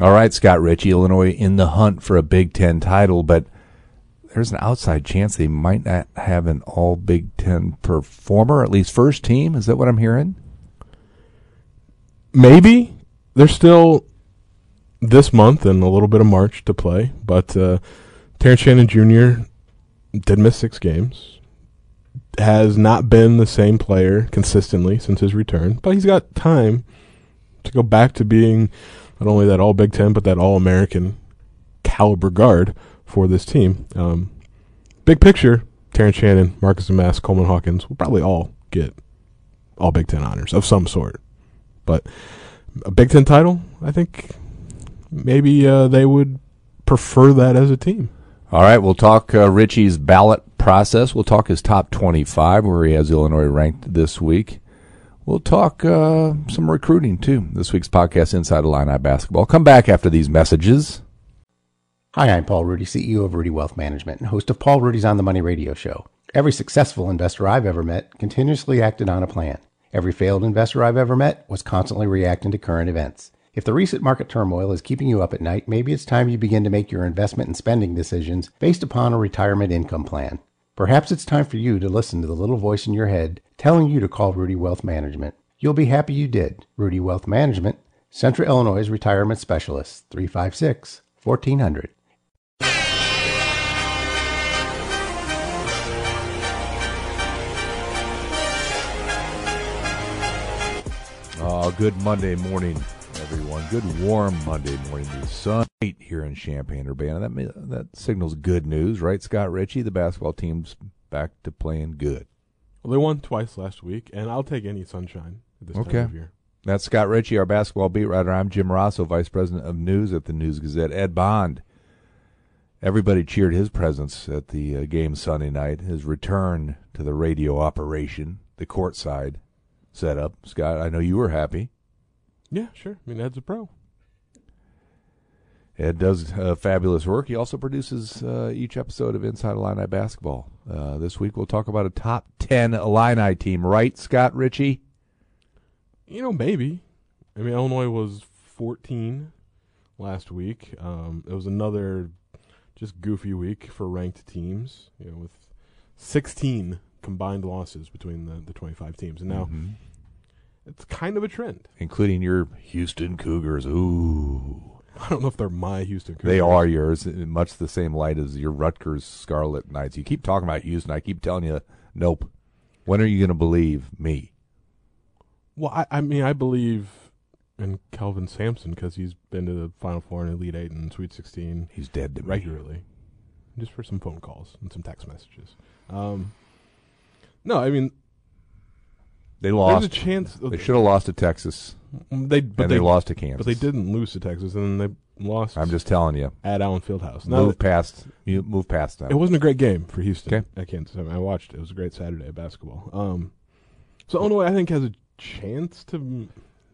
All right, Scott Richey, Illinois in the hunt for a Big Ten title, but there's an outside chance they might not have an all Big Ten performer, at least first team. Is that what I'm hearing? Maybe. There's still this month and a little bit of March to play, but uh, Terrence Shannon Jr. did miss six games. Has not been the same player consistently since his return, but he's got time to go back to being not only that All Big Ten, but that All American caliber guard for this team. Um, big picture, Terrence Shannon, Marcus Domask, Coleman Hawkins will probably all get All Big Ten honors of some sort. But a Big Ten title, I think maybe uh, they would prefer that as a team. All right, we'll talk uh, Richey's ballot process. We'll talk his top 25, where he has Illinois ranked this week. We'll talk uh, some recruiting, too. This week's podcast, Inside Illini Basketball. Come back after these messages. Hi, I'm Paul Ruedi, CEO of Ruedi Wealth Management and host of Paul Ruedi's On the Money radio show. Every successful investor I've ever met continuously acted on a plan. Every failed investor I've ever met was constantly reacting to current events. If the recent market turmoil is keeping you up at night, maybe it's time you begin to make your investment and spending decisions based upon a retirement income plan. Perhaps it's time for you to listen to the little voice in your head telling you to call Ruedi Wealth Management. You'll be happy you did. Ruedi Wealth Management, Central Illinois Retirement Specialist, 356 1400. Oh, good Monday morning, everyone. Good warm Monday morning. The sun here in Champaign Urbana. That that signals good news, right, Scott Richey? The basketball team's back to playing good. Well, they won twice last week, and I'll take any sunshine at this Okay. time of year. That's Scott Richey, our basketball beat writer. I'm Jim Rossow, Vice President of News at the News Gazette. Ed Bond. Everybody cheered his presence at the uh, game Sunday night, his return to the radio operation, the courtside setup. Scott, I know you were happy. Yeah, sure. I mean, Ed's a pro. Ed does uh, fabulous work. He also produces uh, each episode of Inside Illini Basketball. Uh, this week we'll talk about a top 10 Illini team, right, Scott Richey? You know, maybe. I mean, Illinois was 14 last week. Um, it was another just goofy week for ranked teams. You know, with 16 combined losses between the, the 25 teams, and now Mhm. It's kind of a trend. Including your Houston Cougars. Ooh. I don't know if they're my Houston. Cougars. They are yours, in much the same light as your Rutgers Scarlet Knights. You keep talking about Houston. I keep telling you, nope. When are you going to believe me? Well, I, I mean, I believe in Kelvin Sampson because he's been to the Final Four and Elite Eight and Sweet 16 He's dead to me. regularly, just for some phone calls and some text messages. Um, no, I mean, They lost. there's a chance They should have lost to Texas, They, but and they, they, lost to Kansas. but they didn't lose to Texas, and then they lost. I'm just telling you. at Allen Fieldhouse. Now, Move past. You move past them. it wasn't a great game for Houston Okay. at Kansas. I, mean, I watched it. It was a great Saturday of basketball. Um, so Illinois, I think, has a chance to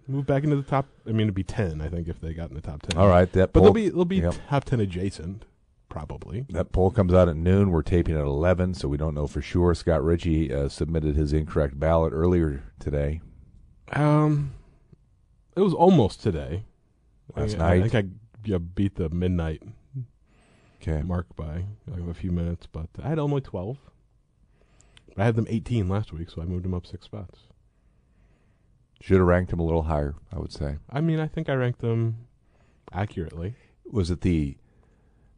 move back into the top. I mean, it'd be ten. I think if they got in the top ten. All right, that but they'll be they'll be Yep. top ten adjacent, probably. that poll comes out at noon. We're taping at 11, so we don't know for sure. Scott Richey uh, submitted his incorrect ballot earlier today. Um, it was almost today. Last I, I think I yeah, beat the midnight Okay. mark by like, a few minutes, but I had Illinois twelve. But I had them eighteen last week, so I moved them up six spots. Should have ranked him a little higher, I would say. I mean, I think I ranked them accurately. Was it the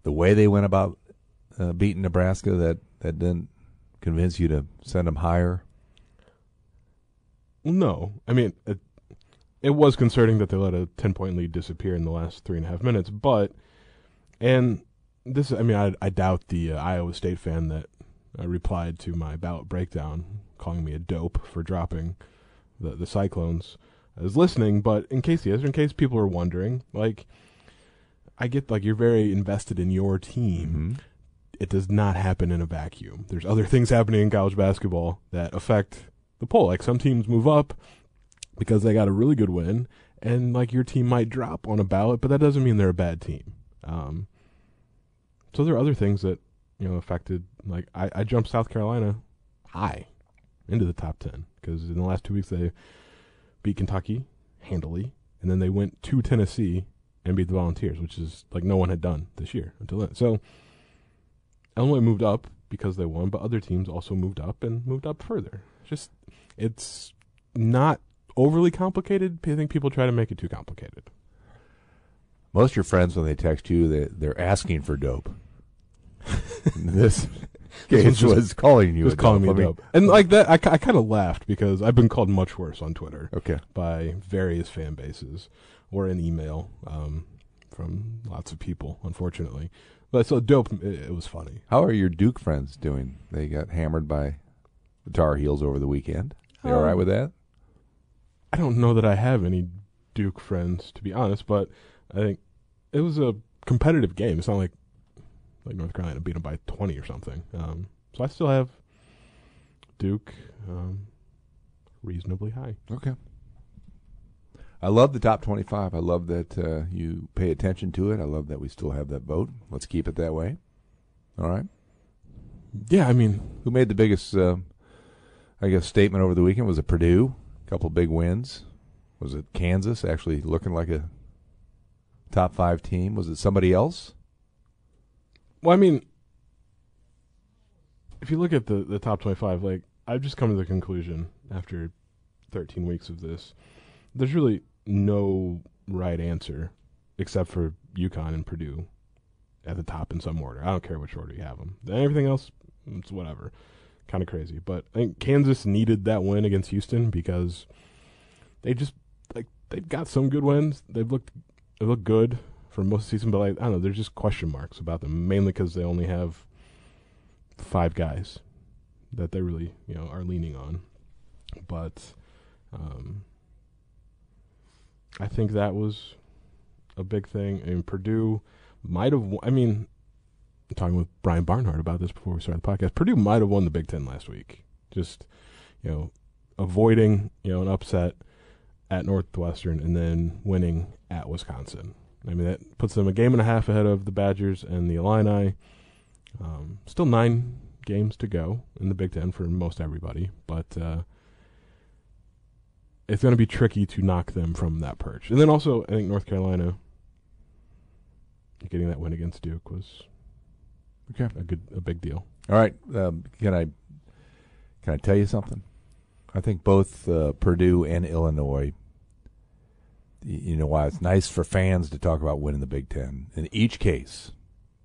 the way they went about uh, beating Nebraska that, that didn't convince you to send them higher? No, I mean it, it was concerning that they let a ten point lead disappear in the last three and a half minutes, but and this, I mean, I, I doubt the uh, Iowa State fan that uh, replied to my ballot breakdown, calling me a dope for dropping the the Cyclones. is listening, but in case he is, in case people are wondering, like, I get like you're very invested in your team. Mm-hmm. It does not happen in a vacuum. There's other things happening in college basketball that affect the poll. Like some teams move up because they got a really good win, and like your team might drop on a ballot, but that doesn't mean they're a bad team. Um, so there are other things that you know affected. Like I, I jumped South Carolina high into the top ten because in the last two weeks they beat Kentucky handily, and then they went to Tennessee and beat the Volunteers, which is like no one had done this year until then. So Illinois moved up because they won, but other teams also moved up and moved up further. Just it's not overly complicated. I think people try to make it too complicated. Most of your friends, when they text you, they, they're asking for dope. this case was calling you a calling me dope. Mean- dope, and like that, I, I kind of laughed because I've been called much worse on Twitter. Okay. by various fan bases or an email um, from lots of people, unfortunately. But so dope, it, it was funny. How are your Duke friends doing? They got hammered by the Tar Heels over the weekend. They all right Um, with that? I don't know that I have any Duke friends, to be honest, but I think it was a competitive game. It's not like like North Carolina beat them by twenty or something. Um, so I still have Duke um, reasonably high. Okay. I love the top 25. I love that uh, you pay attention to it. I love that we still have that vote. Let's keep it that way. All right. Yeah, I mean, Who made the biggest, uh, I guess, statement over the weekend? Was it Purdue? A couple big wins. Was it Kansas actually looking like a top five team? Was it somebody else? Well, I mean, if you look at the the top twenty five, like I've just come to the conclusion after thirteen weeks of this, there's really no right answer except for UConn and Purdue at the top in some order. I don't care which order you have them. Everything else, it's whatever. Kind of crazy, but I think Kansas needed that win against Houston because they just like they've got some good wins. They've looked they look good for most of the season, but like, I don't know, there's just question marks about them, mainly because they only have five guys that they really you know are leaning on. But um, I think that was a big thing. And Purdue might have. I mean, I'm talking with Brian Barnhart about this before we started the podcast. Purdue might have won the Big Ten last week. Just you know, avoiding you know an upset at Northwestern and then winning at Wisconsin. I mean, that puts them a game and a half ahead of the Badgers and the Illini. Um, still nine games to go in the Big Ten for most everybody, but uh, it's going to be tricky to knock them from that perch. And then also, I think North Carolina getting that win against Duke was Okay. a good, a big deal. All right. Um, can I can I tell you something? I think both uh, Purdue and Illinois. You know why it's nice for fans to talk about winning the Big Ten. In each case,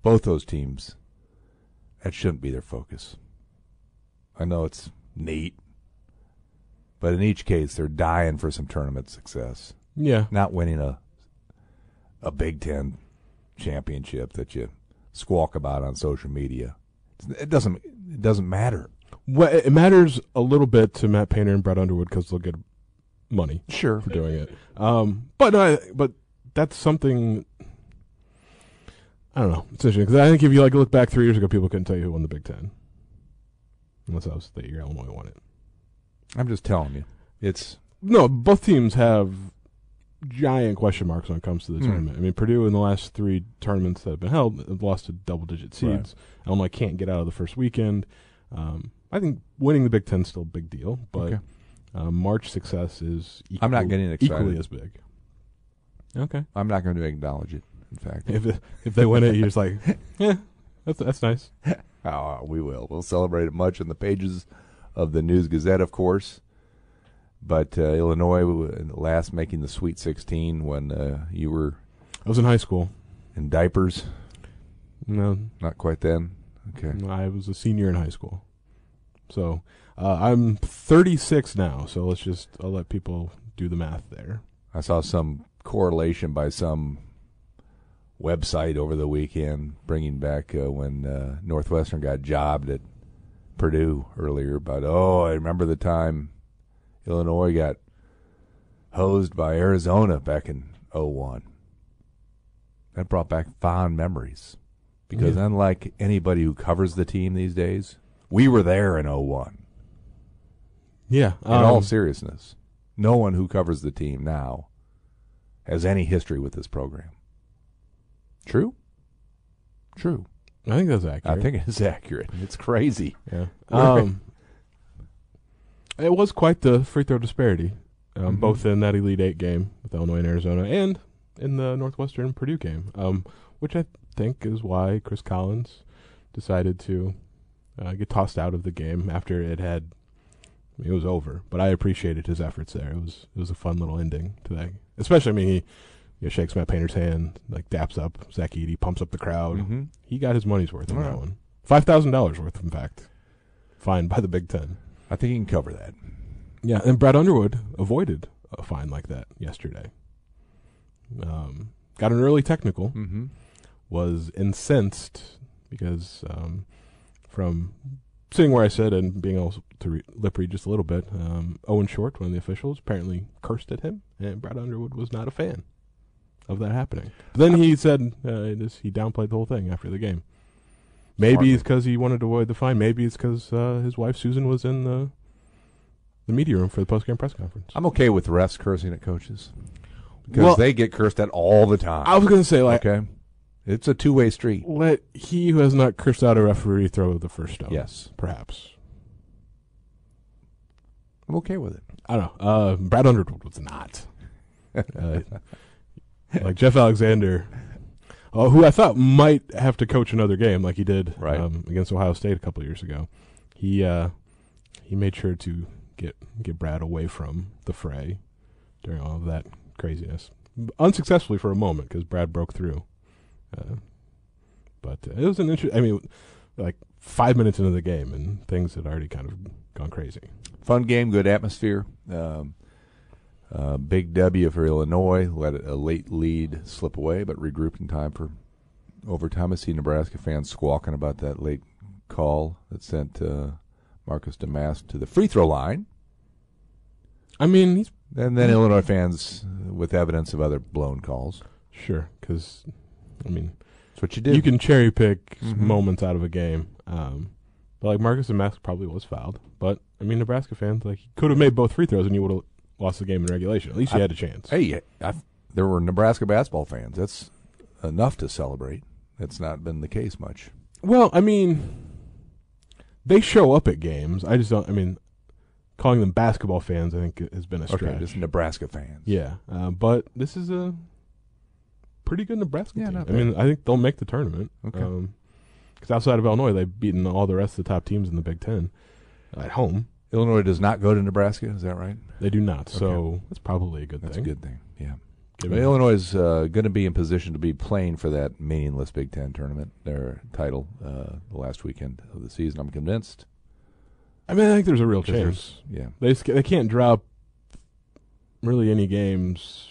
both those teams, that shouldn't be their focus. I know it's neat, but in each case, they're dying for some tournament success, Yeah, not winning a a Big Ten championship that you squawk about on social media. It doesn't it doesn't matter. well, it matters a little bit to Matt Painter and Brad Underwood because they'll get money. Sure. for doing it. Um, but no, I, but that's something. I don't know. It's interesting because I think if you like look back three years ago, people couldn't tell you who won the Big Ten, unless I was the year Illinois won it. I'm just telling you. It's No, both teams have giant question marks when it comes to the Hmm. tournament. I mean, Purdue in the last three tournaments that have been held have lost to double-digit seeds. Illinois can't get out of the first weekend. Um, I think winning the Big Ten is still a big deal, but Okay. uh, March success is equal, I'm not getting excited. equally as big. Okay. I'm not going to acknowledge it. In fact, If it, if they win it, you're just like, yeah, that's that's nice. oh, we will. We'll celebrate it much in the pages of the News Gazette, of course. But uh, Illinois last making the Sweet 16 when uh, you were I was in high school. in diapers. No, Not quite then. Okay. I was a senior in high school. So uh, I'm 36 now. So let's just I'll let people do the math there. I saw some correlation by some website over the weekend bringing back uh, when uh, Northwestern got jobbed at Purdue earlier. But oh, I remember the time Illinois got hosed by Arizona back in 01. That brought back fond memories. Because Yeah. unlike anybody who covers the team these days, we were there in 01. Yeah. In all um, seriousness, no one who covers the team now has any history with this program. True? True. I think that's accurate. I think it's accurate. It's crazy. Yeah. Um, it was quite the free throw disparity, um, Mhm. both in that Elite Eight game with Illinois and Arizona, and in the Northwestern Purdue game, um, which I think is why Chris Collins decided to uh, get tossed out of the game after it had. I mean, it was over, but I appreciated his efforts there. It was it was a fun little ending to that, especially. I mean, he you know, shakes Matt Painter's hand, like daps up Zach Edey, pumps up the crowd. Mm-hmm. He got his money's worth on that one. Five thousand dollars worth, in fact. Fined by the Big Ten. I think he can cover that. Yeah, and Brad Underwood avoided a fine like that yesterday. Um, got an early technical, Mm-hmm. was incensed because um, from sitting where I sit and being able to re- lip read just a little bit, um, Owen Short, one of the officials, apparently cursed at him, and Brad Underwood was not a fan of that happening. Then he said uh, is, he downplayed the whole thing after the game. Maybe Smart. it's because he wanted to avoid the fine. Maybe it's because uh, his wife Susan was in the the media room for the post game press conference. I'm okay with refs cursing at coaches because Well- they get cursed at all the time. I was going to say like okay, it's a two way street. let he who has not cursed out a referee throw the first stone. Yes, perhaps. I'm okay with it. I don't know. Uh, Brad Underwood was not. Uh, like Geoff Alexander, uh, who I thought might have to coach another game, like he did Right. um, against Ohio State a couple of years ago. He uh, he made sure to get get Brad away from the fray during all of that craziness, unsuccessfully for a moment because Brad broke through. Uh, but uh, it was an interesting. I mean, like five minutes into the game, and things had already kind of gone crazy. Fun game, good atmosphere. Um, uh, big W for Illinois. Let a late lead slip away, but regrouped in time for overtime. I see Nebraska fans squawking about that late call that sent uh, Marcus Domask to the free throw line. I mean, he's And then Illinois fans with evidence of other blown calls. Sure, because I mean, That's what you do. you can cherry pick Mhm. moments out of a game. Um, but like Marcus Domask probably was fouled. But I mean, Nebraska fans like he could have made both free throws and you would have lost the game in regulation. At least you I- had a chance. Hey, i there were Nebraska basketball fans. That's enough to celebrate. That's not been the case much. Well, I mean, they show up at games. I just don't. I mean, calling them basketball fans, I think, has been a stretch. Okay, just Nebraska fans. yeah, uh, but this is a pretty good Nebraska Yeah, team. I mean, I think they'll make the tournament. Okay. Because outside of Illinois, they've beaten all the rest of the top teams in the Big Ten at home. Illinois does not go to Nebraska. Is that right? They do not. So that's probably a good That's thing. That's a good thing. Yeah. Given- Illinois is uh, going to be in position to be playing for that meaningless Big Ten tournament, their title, uh, the last weekend of the season. I'm convinced. I mean, I think there's a real chance. Yeah. They they can't drop really any games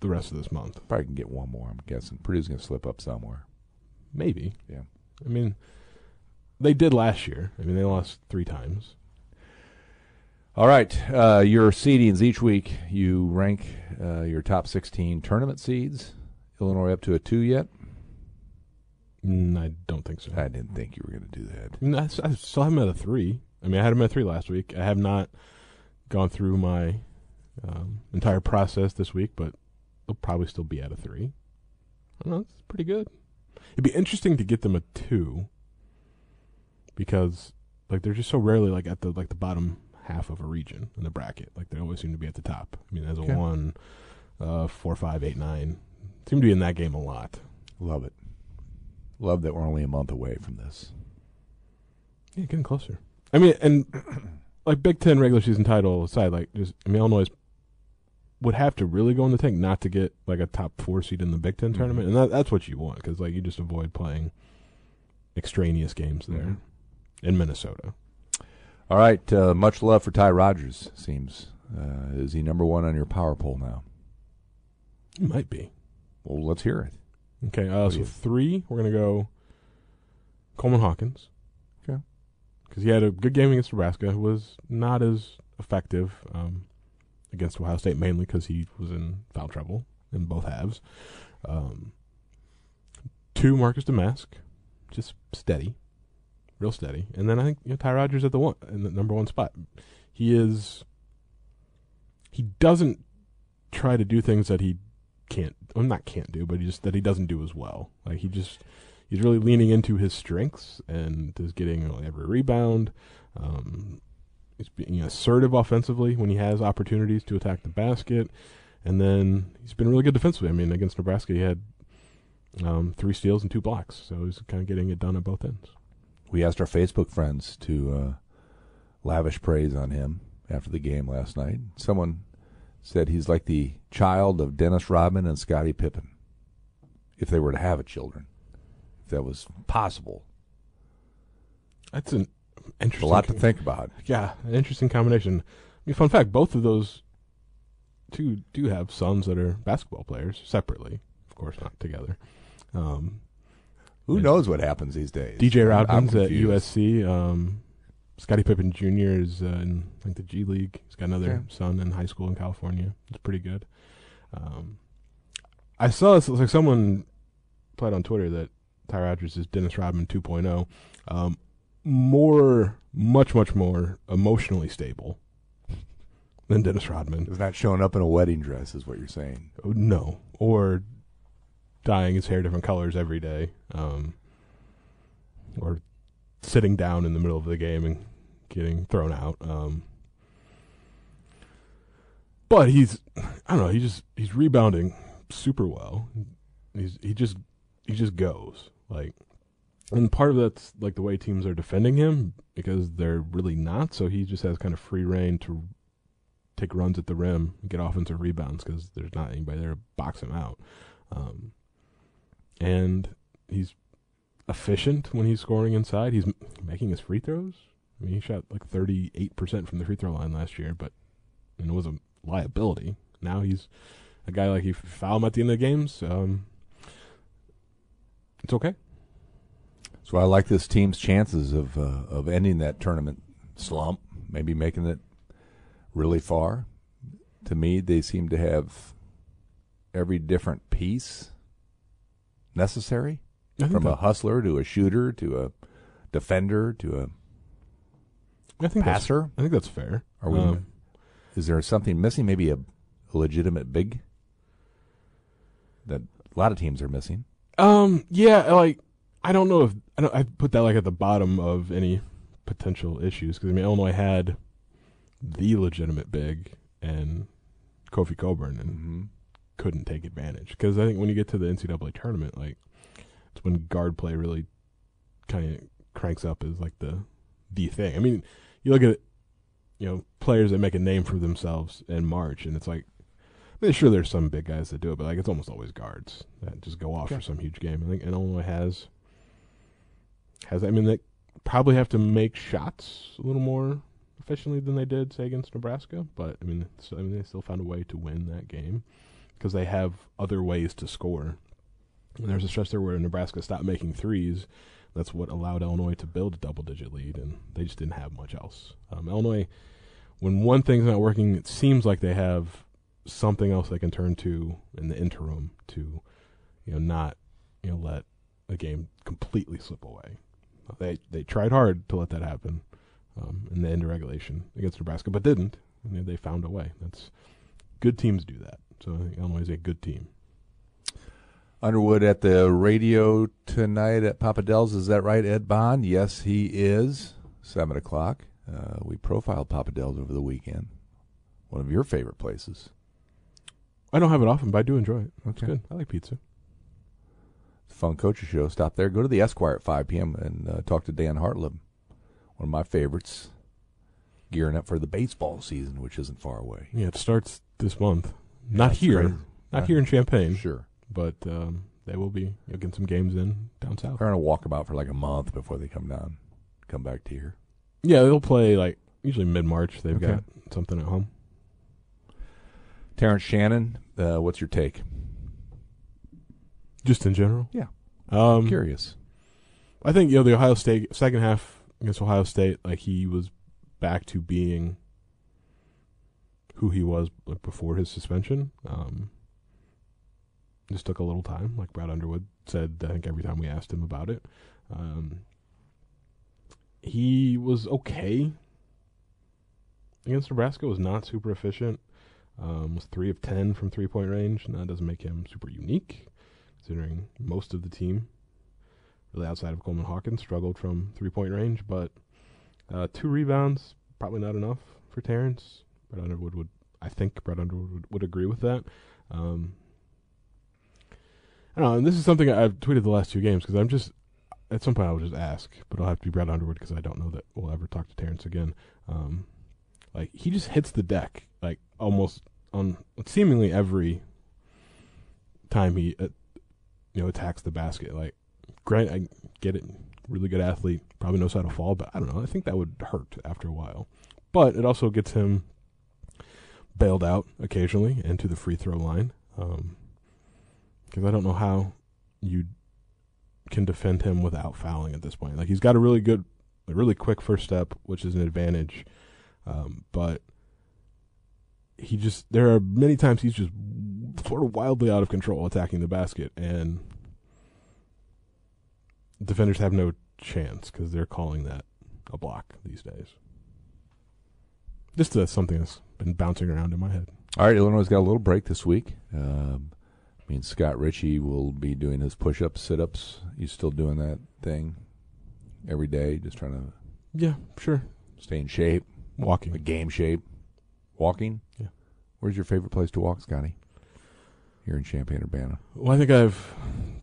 the rest of this month. Probably can get one more. I'm guessing Purdue's going to slip up somewhere. Maybe. Yeah. I mean, they did last year. I mean, they lost three times. All right, uh, your seedings each week. You rank uh, your top 16 tournament seeds. Illinois up to a two yet? Mm, I don't think so. I didn't think you were going to do that. I, mean, I I still have them at a three. I mean, I had them at a three last week. I have not gone through my um, entire process this week, but they'll probably still be at a three. I don't know. It's pretty good. It'd be interesting to get them a two because, like, they're just so rarely like at the like the bottom half of a region in the bracket. Like, they always seem to be at the top. I mean, as a Okay. one, uh, four, five, eight, nine, seem to be in that game a lot. Love it. Love that we're only a month away from this. Yeah, getting closer. I mean, and like Big Ten regular season title aside, like just I mean, Illinois would have to really go in the tank not to get like a top four seed in the Big 10 Mhm. tournament, and that, that's what you want because like you just avoid playing extraneous games there Mhm. In Minnesota. All right, uh, much love for Ty Rodgers. Seems uh, is he number one on your power poll now? It might be Well, let's hear it. okay. Uh, so three, we're gonna go Coleman Hawkins. Okay. because he had a good game against Nebraska. Was not as effective um, against Ohio State, mainly because he was in foul trouble in both halves. Um, two, Marcus Domask, just steady, real steady. And then I think you know, Ty Rodgers at the one in the number one spot. He is. He doesn't try to do things that he can't. Well, not can't do, but he just that he doesn't do as well. Like he just he's really leaning into his strengths and is getting every rebound. Um, he's being assertive offensively when he has opportunities to attack the basket, and then he's been really good defensively. I mean, against Nebraska, he had um, three steals and two blocks, so he's kind of getting it done at both ends. We asked our Facebook friends to uh, lavish praise on him after the game last night. Someone said he's like the child of Dennis Rodman and Scottie Pippen, if they were to have a children if that was possible. That's an interesting. A lot to think about. Yeah, an interesting combination. I mean, fun fact: both of those two do have sons that are basketball players separately, of course, not together. Um, Who knows what happens these days? DJ Rodman's at USC. Um, Scottie Pippen Jr. is uh, in like the G League. He's got another okay. son in high school in California. It's pretty good. Um, I saw this like someone played on Twitter that Ty Rodgers is Dennis Rodman 2.0. Um, more, much, much more emotionally stable than Dennis Rodman. Is not showing up in a wedding dress, is what you're saying? Oh, no, or dyeing his hair different colors every day, um, or sitting down in the middle of the game and getting thrown out. Um, but he's, I don't know, he just he's rebounding super well. He's he just he just goes. Like, and part of that's like the way teams are defending him because they're really not. So he just has kind of free reign to take runs at the rim and get offensive rebounds because there's not anybody there to box him out. Um, and he's efficient when he's scoring inside. He's making his free throws. I mean, he shot like 38% from the free throw line last year, but and it was a liability. Now he's a guy like he foul him at the end of the games. Um, it's okay. So I like this team's chances of uh, of ending that tournament slump, maybe making it really far. To me, they seem to have every different piece necessary, from a hustler to a shooter to a defender to a I think passer. I think that's fair. Are we? Um, is there something missing? Maybe a, a legitimate big that a lot of teams are missing. Um. Yeah. Like I don't know if I don't. I put that like at the bottom of any potential issues because I mean Illinois had the legitimate big and Kofi Cockburn, and mm-hmm. Couldn't take advantage because I think when you get to the NCAA tournament, like it's when guard play really kind of cranks up as like the the thing. I mean, you look at you know players that make a name for themselves in March, and it's like I mean, sure, there's some big guys that do it, but like it's almost always guards that just go off for some huge game. I think and Illinois has has. I mean, they probably have to make shots a little more efficiently than they did, say, against Nebraska. But I mean, I mean, they still found a way to win that game because they have other ways to score. And there's a stretch there where Nebraska stopped making threes. That's what allowed Illinois to build a double-digit lead, and they just didn't have much else. Um, Illinois, when one thing's not working, it seems like they have something else they can turn to in the interim to, you know, not you know let a game completely slip away. They they tried hard to let that happen um, in the end of regulation against Nebraska, but didn't. And they found a way. That's good teams do that. So Illinois is a good team. Underwood at the radio tonight at Papa Del's. Is that right, Ed Bond? Yes, he is. Seven o'clock. Uh, we profiled Papa Del's over the weekend. One of your favorite places. I don't have it often, but I do enjoy it. That's okay. good. I like pizza. Fun coaches show. Stop there. Go to the Esquire at 5 p.m. and uh, talk to Dan Hartleb, one of my favorites, gearing up for the baseball season, which isn't far away. Yeah, it starts this month. Not here. Not here in Champaign. Sure. But um, they will be you'll get some games in down south. They're going to walk them out for like a month before they come down, come back to here. Yeah, they'll play like usually mid March. They've okay. got something at home. Terrence Shannon, uh, what's your take? Just in general? Yeah. Um, curious. I think, you know, the Ohio State, second half against Ohio State, like he was back to being who he was before his suspension. Um, just took a little time, like Brad Underwood said. I think every time we asked him about it, um, he was okay against Nebraska. Was not super efficient. Um, was three of ten from three point range, and that doesn't make him super unique, considering most of the team, really outside of Coleman Hawkins, struggled from three point range. But uh, two rebounds, probably not enough for Terrence. Brad Underwood would, I think, Brad Underwood would, would agree with that. Um, I don't know, and this is something I've tweeted the last two games because I'm just at some point I'll just ask, but I'll have to be Brad Underwood because I don't know that we'll ever talk to Terrence again. Um, like he just hits the deck like almost on seemingly every time he uh, you know attacks the basket. Like, grant I get it, really good athlete, probably knows how to fall, but I don't know. I think that would hurt after a while. But it also gets him bailed out occasionally into the free throw line. Um, because I don't know how you can defend him without fouling at this point. Like he's got a really good, a really quick first step, which is an advantage. Um, but he just there are many times he's just sort of wildly out of control attacking the basket, and defenders have no chance because they're calling that a block these days. Just uh, something that's been bouncing around in my head. All right, Illinois has got a little break this week. Um, I mean, Scott Richey will be doing his push-ups, sit-ups. He's still doing that thing every day, just trying to Yeah, sure. stay in shape, Walking. a game shape. Walking. Yeah. Where's your favorite place to walk, Scotty? Here in Champaign Urbana. Well, I think I've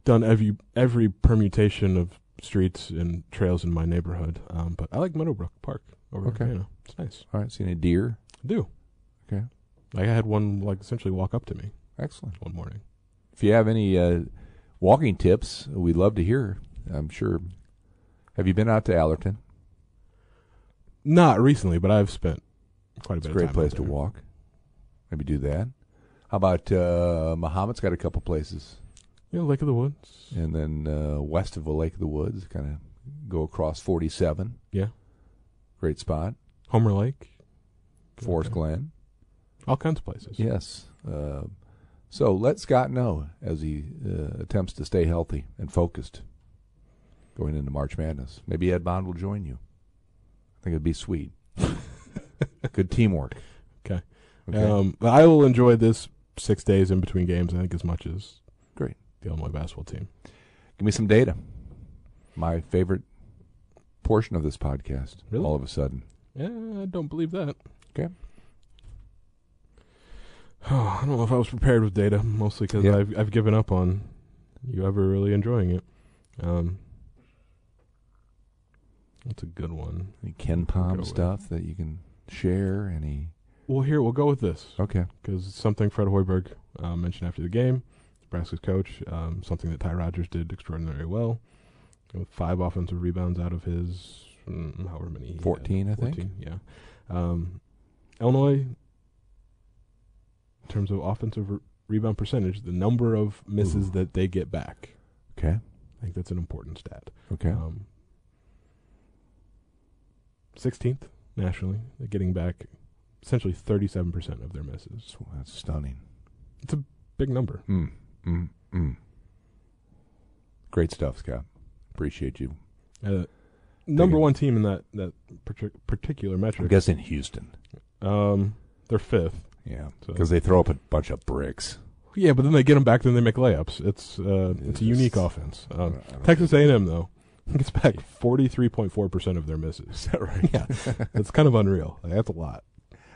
done every every permutation of streets and trails in my neighborhood. Um, but I like Meadowbrook Park over Okay. You know, it's nice. All right. Seen a deer? I do. Okay. Like I had one like essentially walk up to me Excellent. one morning. If you have any uh, walking tips, we'd love to hear. I'm sure. Have you been out to Allerton? Not recently, but I've spent quite a It's bit a great place to walk. Maybe do that. How about uh, Mahomet's got a couple places, Yeah, Lake of the Woods. and then uh, west of the Lake of the Woods, kind of go across 47. Yeah. Great spot. Homer Lake. Forest. Glen. All kinds of places. Yes. Uh, so let Scott know as he uh, attempts to stay healthy and focused going into March Madness. Maybe Ed Bond will join you. I think it'd be sweet. Good teamwork. Okay. Okay. Um, I will enjoy this six days in between games. I think as much as Great. the Illinois basketball team. Give me some data. My favorite portion of this podcast. Really? All of a sudden. Yeah, I don't believe that. Okay. Oh, I don't know if I was prepared with data, mostly because Yeah. I've I've given up on you ever really enjoying it. Um, that's a good one. Any KenPom with- stuff that you can share? Any? Well, here we'll go with this Okay. because it's something Fred Hoiberg uh, mentioned after the game. Nebraska's coach, um, something that Ty Rodgers did extraordinarily well, with five offensive rebounds out of his mm, however many. he had. 14, I think. Yeah. Um, Illinois, in terms of offensive re- rebound percentage, the number of misses Ooh. that they get back. Okay. I think that's an important stat. Okay. Um, 16th nationally, they're getting back essentially 37% of their misses. So that's stunning. It's a big number. Mm, mm, mm. Great stuff, Scott. Appreciate you. Uh, number one team in that that partic- particular metric. I'm metric. guessing Houston. Um, they're fifth. Yeah. So- Because they throw up a bunch of bricks. Yeah, but then they get them back, then they make layups. It's uh, it's, It's a unique offense. Um, Texas A&M though gets back forty three point four percent of their misses. Is that right? Yeah, that's kind of unreal. Like, that's a lot.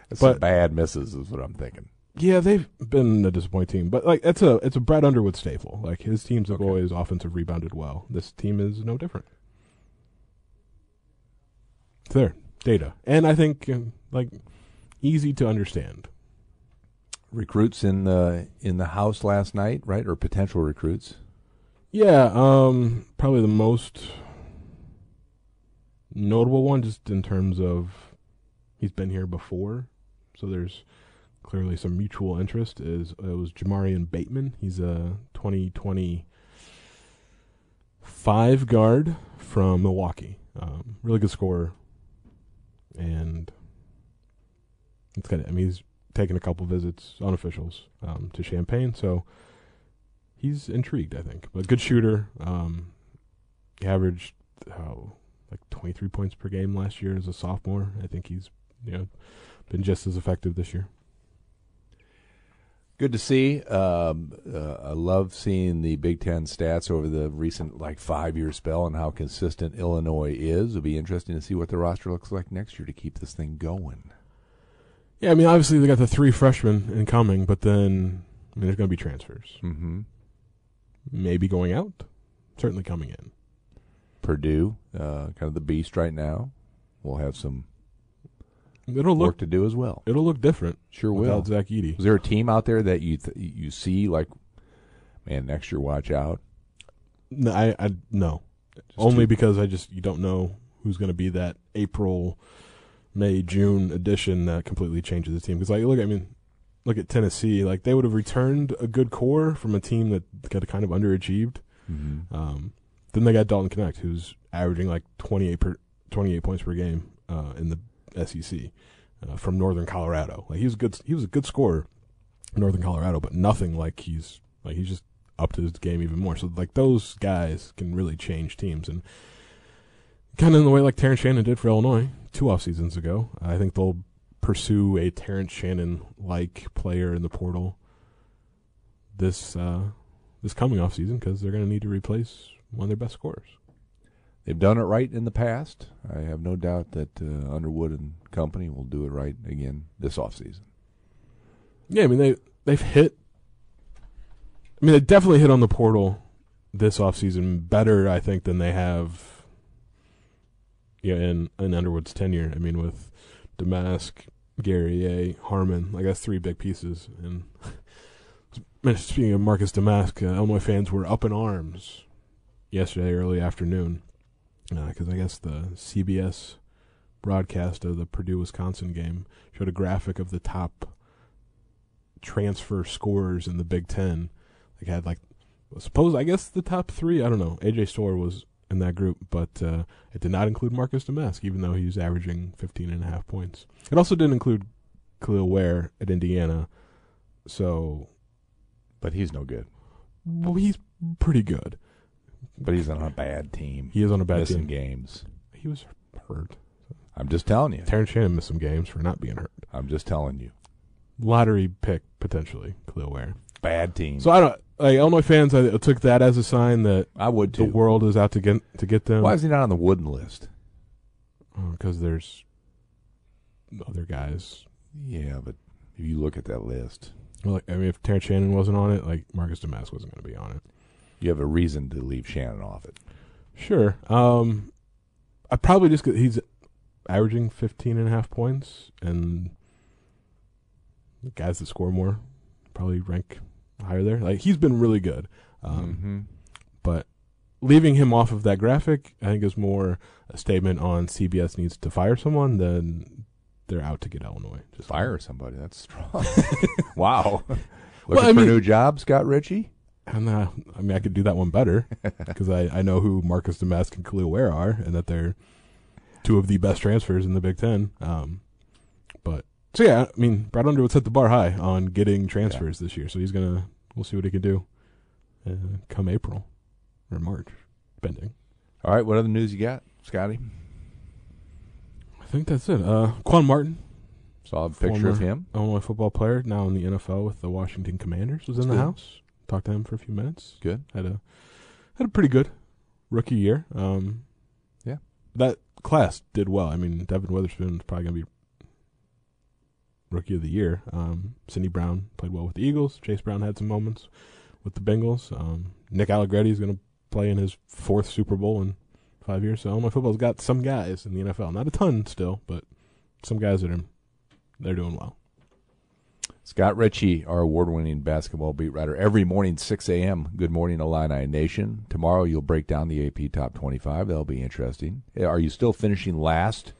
That's But- bad misses, is what I'm thinking. Yeah, they've been a disappointing team, but like it's a it's a Brad Underwood staple. Like his teams have Okay. always offensive rebounded well. This team is no different. It's there, data, and I think uh, like easy to understand. Recruits in the in the house last night, right? Or potential recruits. Yeah, um, probably the most notable one, just in terms of he's been here before, so there's clearly some mutual interest. Is it was Jamarian Bateman? He's a 2020 five guard from Milwaukee. Um, really good scorer, and it's kind of. I mean, he's taken a couple visits, unofficials, um, to Champaign. So he's intrigued, I think. But good shooter. Um, he averaged oh, like 23 points per game last year as a sophomore. I think he's you know been just as effective this year. Good to see. Um, uh, I love seeing the Big Ten stats over the recent like five year spell and how consistent Illinois is. It'll be interesting to see what the roster looks like next year to keep this thing going. Yeah, I mean, obviously they got the three freshmen incoming, but then I mean, there's going to be transfers. Mm-hmm. Maybe going out, certainly coming in. Purdue, uh, kind of the beast right now. We'll have some It'll work look to do as well. it'll look different. Sure will. without Zach Edey. Is there a team out there that you th- you see like, man, next year watch out? No, I, I no, Just only too- because I just you don't know who's going to be that April, May, June edition that completely changes the team. Because like look, I mean, look at Tennessee. Like they would have returned a good core from a team that got kind of underachieved. Mhm. Um, then they got Dalton Knecht, who's averaging like 28 per 28 points per game uh, in the SEC uh, from Northern Colorado. Like he was good. He was a good scorer, in Northern Colorado, but nothing like he's like he's just up to his game even more. So like those guys can really change teams and kind of in the way like Terrence Shannon did for Illinois two off seasons ago. I think they'll pursue a Terrence Shannon like player in the portal this uh, this coming off season because they're going to need to replace one of their best scorers. They've done it right in the past. I have no doubt that uh, Underwood and company will do it right again this offseason. Yeah, I mean they they've hit. I mean they definitely hit on the portal this offseason better, I think, than they have. Yeah, in in Underwood's tenure. I mean, with Domask, Gary, A, Harmon, like that's three big pieces. And speaking of Marcus Domask, uh, Illinois fans were up in arms yesterday early afternoon because I guess the CBS broadcast of the Purdue Wisconsin game showed a graphic of the top transfer scorers in the Big Ten. Like had like suppose I guess the top three. I don't know. AJ Storr was in that group, but uh, it did not include Marcus Domask, even though he's averaging 15 and a half points. It also didn't include Kel'el Ware at Indiana. So But he's no good. well, he's pretty good. But he's on a bad team. He is on a bad missing team. games. He was hurt. I'm just telling you. Terrence Shannon missed some games for not being hurt. I'm just telling you. Lottery pick potentially, Kel'el Ware. Bad team. So I don't like Illinois fans. I took that as a sign that I would the world is out to get to get them. Why is he not on the wooden list? Oh, because there's other guys. Yeah, but if you look at that list, Well, Like, I mean, if Terrence Shannon wasn't on it, like Marcus Domask wasn't going to be on it. You have a reason to leave Shannon off it. Sure. Um, I probably just he's averaging 15 and a half points, and guys that score more probably rank higher there. Like he's been really good. Um, mm-hmm. but leaving him off of that graphic, I think is more a statement on CBS needs to fire someone than they're out to get Illinois. Just Fire somebody. That's strong. wow. Looking Well, for mean- new job, Scott Richey? And uh, I mean, I could do that one better because I, I know who Marcus Domask and Kel'el Ware are, and that they're two of the best transfers in the Big Ten. Um, but so yeah, I mean, Brad Underwood set the bar high on getting transfers this year, so he's gonna we'll see what he can do uh, come April or March, depending. All right, what other news you got, Scotty? I think that's it. Uh, Quan Martin, Saw a picture of him. Illinois football player, now in the NFL with the Washington Commanders, was in the good. house. Talked to him for a few minutes. Good. had a had a pretty good rookie year. Um, Yeah. that class did well. I mean, Devon Witherspoon is probably going to be rookie of the year. Um, Sidney Brown played well with the Eagles. Chase Brown had some moments with the Bengals. Um, Nick Allegretti is going to play in his fourth Super Bowl in five years. So Illinois football's got some guys in the NFL, not a ton still, but some guys that are they're doing well. Scott Richey, our award-winning basketball beat writer, every morning 6 a.m. Good morning, Illini Nation. Tomorrow you'll break down the AP Top 25. That'll be interesting. Are you still finishing last?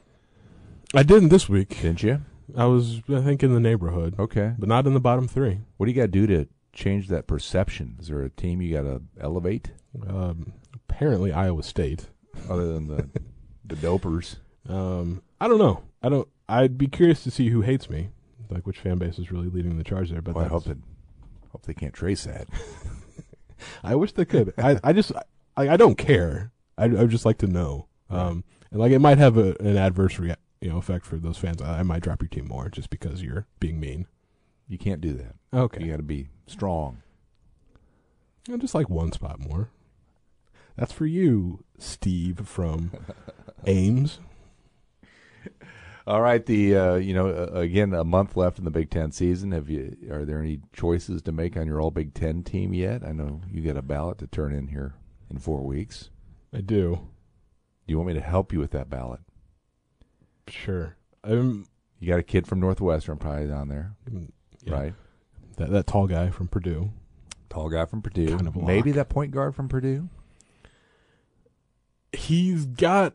I didn't this week. Didn't you? I was, I think, in the neighborhood, Okay. but not in the bottom three. What do you got to do to change that perception? Is there a team you got to elevate Um, apparently, Iowa State. other than the the dopers? Um, I don't know. I don't. I'd be curious to see who hates me. Like which fan base is really leading the charge there. But Well, I hope that hope they can't trace that. I wish they could. I, I just I, I don't care. I I would just like to know. Um, and like it might have a, an adverse rea- you know effect for those fans. I, I might drop your team more just because you're being mean. You can't do that. Okay. You got to be strong. Yeah, just like one spot more. That's for you, Steve from Ames. All right, the uh, you know uh, again a month left in the Big Ten season. Have you are there any choices to make on your All Big Ten team yet? I know you got a ballot to turn in here in four weeks. I do. Do you want me to help you with that ballot? Sure. Um, You got a kid from Northwestern probably down there, yeah, right? That that tall guy from Purdue. Tall guy from Purdue, Kind of maybe that point guard from Purdue, He's got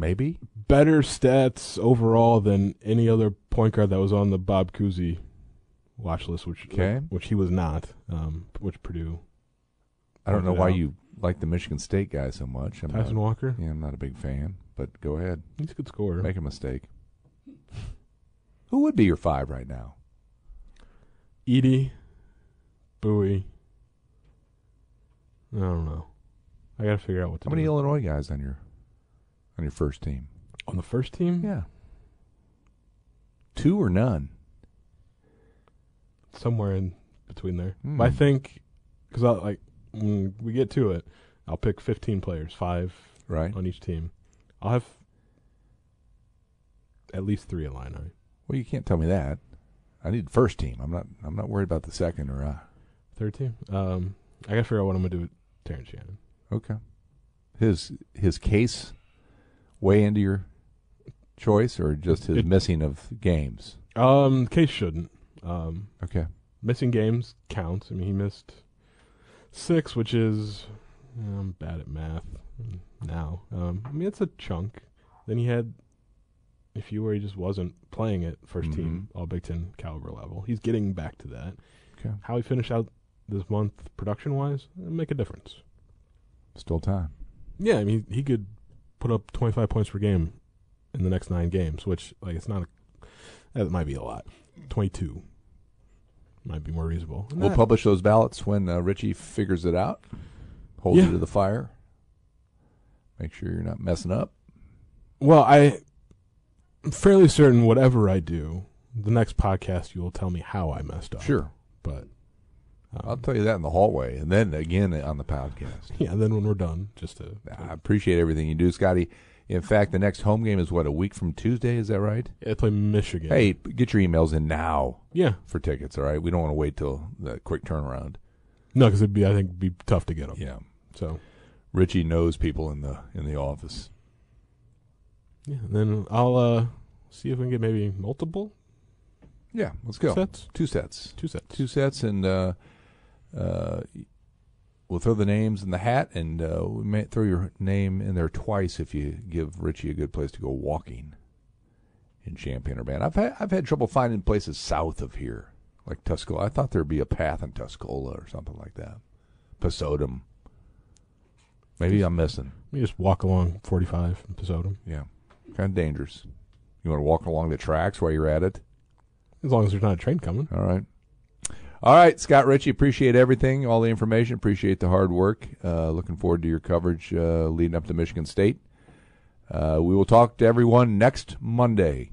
maybe. better stats overall than any other point guard that was on the Bob Cousy watch list, which Okay. which he was not. Um, which Purdue. I don't know why out. you like the Michigan State guy so much. I'm Tyson not, Walker. yeah, I'm not a big fan, but go ahead, He's a good scorer. make a mistake. Who would be your five right now? Edey, Buie. I don't know. I got to figure out what to How many. Illinois guys on your on your first team? on the first team. Yeah. Two or none? somewhere in between there. But I think because I like when we get to it, I'll pick 15 players, five Right. on each team. I'll have at least three Illini. Well, you can't tell me that. I need first team. I'm not. I'm not worried about the second or. Uh, Third team. Um, I gotta figure out what I'm gonna do with Terrence Shannon. okay. His his case way into your choice, or just his It- missing of games. Um, Case shouldn't. Um, Okay. missing games counts. I mean, he missed six, which is I'm bad at math now. Um, I mean, it's a chunk. Then he had a few where he just wasn't playing at 1st team All Big Ten caliber level. He's getting back to that. Okay. How he finished out this month production wise make a difference. Still time. Yeah, I mean, he could put up 25 points per game in the next nine games, which like it's not a that might be a lot. 22 might be more reasonable. And We'll that- publish those ballots when uh, Richey figures it out. Hold Yeah. you to the fire. Make sure you're not messing up. Well, I, I'm fairly certain whatever I do, the next podcast you will tell me how I messed up. Sure. but um, I'll tell you that in the hallway, and then again on the podcast. yeah. Then when we're done, just to I appreciate everything you do, Scotty. In fact, the next home game is what a week from Tuesday. Is that right? yeah, play Michigan. Hey, get your emails in now yeah, for tickets. All right, we don't want to wait till the quick turnaround. no, because it'd be I think be tough to get them. Yeah, So Richey knows people in the in the office. yeah, and then I'll uh see if we can get maybe multiple Yeah, let's go. sets, Two sets, two sets. two sets, and uh, uh, we'll throw the names in the hat, and uh, we may throw your name in there twice if you give Richey a good place to go walking in Champaign Urbana. I've had I've had trouble finding places south of here, like Tuscola. I thought there'd be a path in Tuscola or something like that. Pesotum. Maybe I'm missing. You just walk along 45 and Pesotum. Yeah, kind of dangerous. You want to walk along the tracks while you're at it? As long as there's not a train coming. All right. All right, Scott Richey, appreciate everything, all the information, appreciate the hard work. Uh, looking forward to your coverage uh, leading up to Michigan State. Uh, we will talk to everyone next Monday.